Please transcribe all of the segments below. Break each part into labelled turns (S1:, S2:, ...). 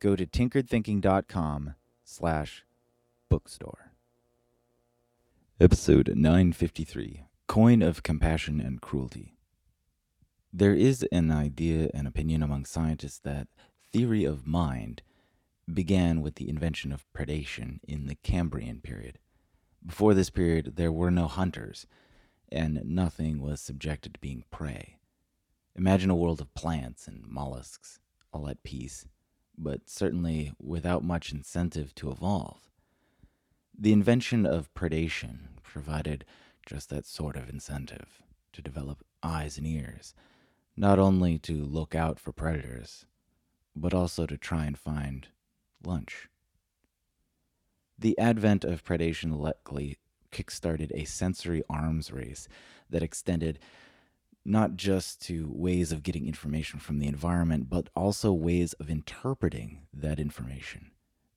S1: go to tinkeredthinking.com slash bookstore. Episode 953 Coin of Compassion and Cruelty. There is an idea and opinion among scientists that theory of mind began with the invention of predation in the Cambrian period. Before this period, there were no hunters, and nothing was subjected to being prey. Imagine a world of plants and mollusks, all at peace, but certainly without much incentive to evolve. The invention of predation provided just that sort of incentive to develop eyes and ears, not only to look out for predators, but also to try and find lunch. The advent of predation likely kickstarted a sensory arms race that extended not just to ways of getting information from the environment, but also ways of interpreting that information.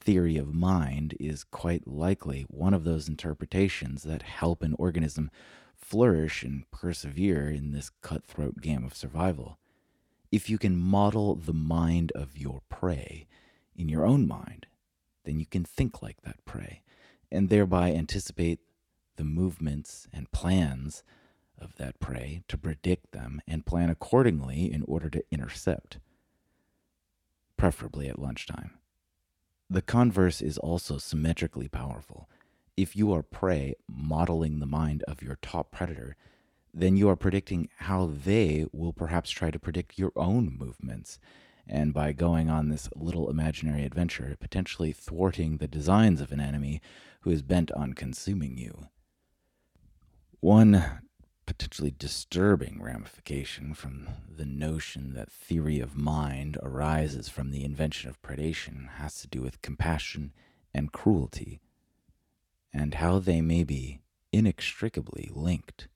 S1: Theory of mind is quite likely one of those interpretations that help an organism flourish and persevere in this cutthroat game of survival. If you can model the mind of your prey in your own mind, then you can think like that prey and thereby anticipate the movements and plans of that prey to predict them and plan accordingly in order to intercept, preferably at lunchtime. The converse is also symmetrically powerful. If you are prey modeling the mind of your top predator, then you are predicting how they will perhaps try to predict your own movements, and by going on this little imaginary adventure, potentially thwarting the designs of an enemy who is bent on consuming you. One potentially disturbing ramification from the notion that theory of mind arises from the invention of predation has to do with compassion and cruelty, and how they may be inextricably linked.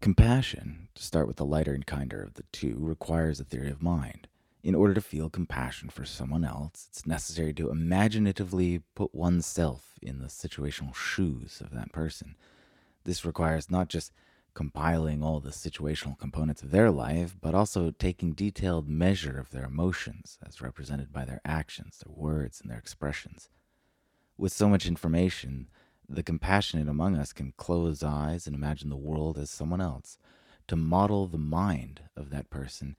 S1: Compassion, to start with the lighter and kinder of the two, requires a theory of mind. In order to feel compassion for someone else, it's necessary to imaginatively put oneself in the situational shoes of that person. This requires not just compiling all the situational components of their life, but also taking detailed measure of their emotions as represented by their actions, their words, and their expressions. With so much information, the compassionate among us can close eyes and imagine the world as someone else, to model the mind of that person,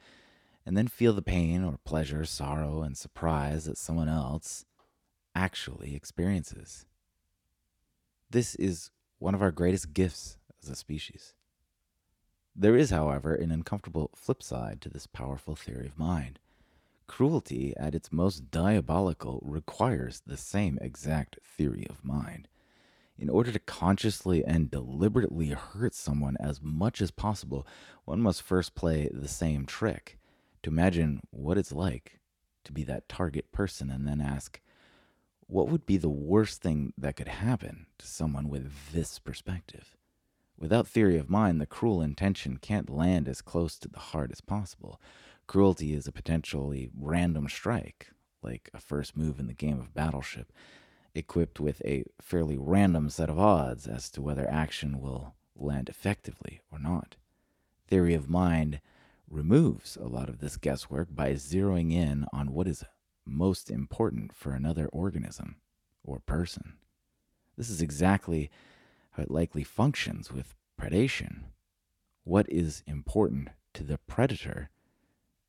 S1: and then feel the pain or pleasure, sorrow, and surprise that someone else actually experiences. This is one of our greatest gifts as a species. There is, however, an uncomfortable flip side to this powerful theory of mind. Cruelty, at its most diabolical, requires the same exact theory of mind. In order to consciously and deliberately hurt someone as much as possible, one must first play the same trick to imagine what it's like to be that target person and then ask, what would be the worst thing that could happen to someone with this perspective? Without theory of mind, the cruel intention can't land as close to the heart as possible. Cruelty is a potentially random strike, like a first move in the game of Battleship, equipped with a fairly random set of odds as to whether action will land effectively or not. Theory of mind removes a lot of this guesswork by zeroing in on what is most important for another organism or person. This is exactly how it likely functions with predation. What is important to the predator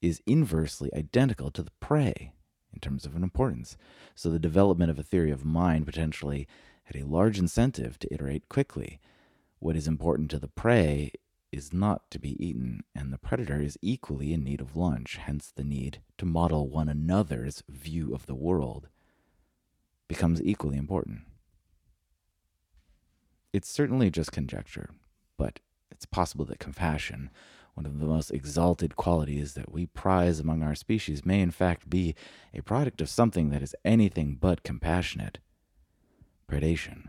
S1: is inversely identical to the prey in terms of an importance. So the development of a theory of mind potentially had a large incentive to iterate quickly. What is important to the prey is not to be eaten, and the predator is equally in need of lunch, hence the need to model one another's view of the world becomes equally important. It's certainly just conjecture, but it's possible that compassion, one of the most exalted qualities that we prize among our species may in fact be a product of something that is anything but compassionate predation.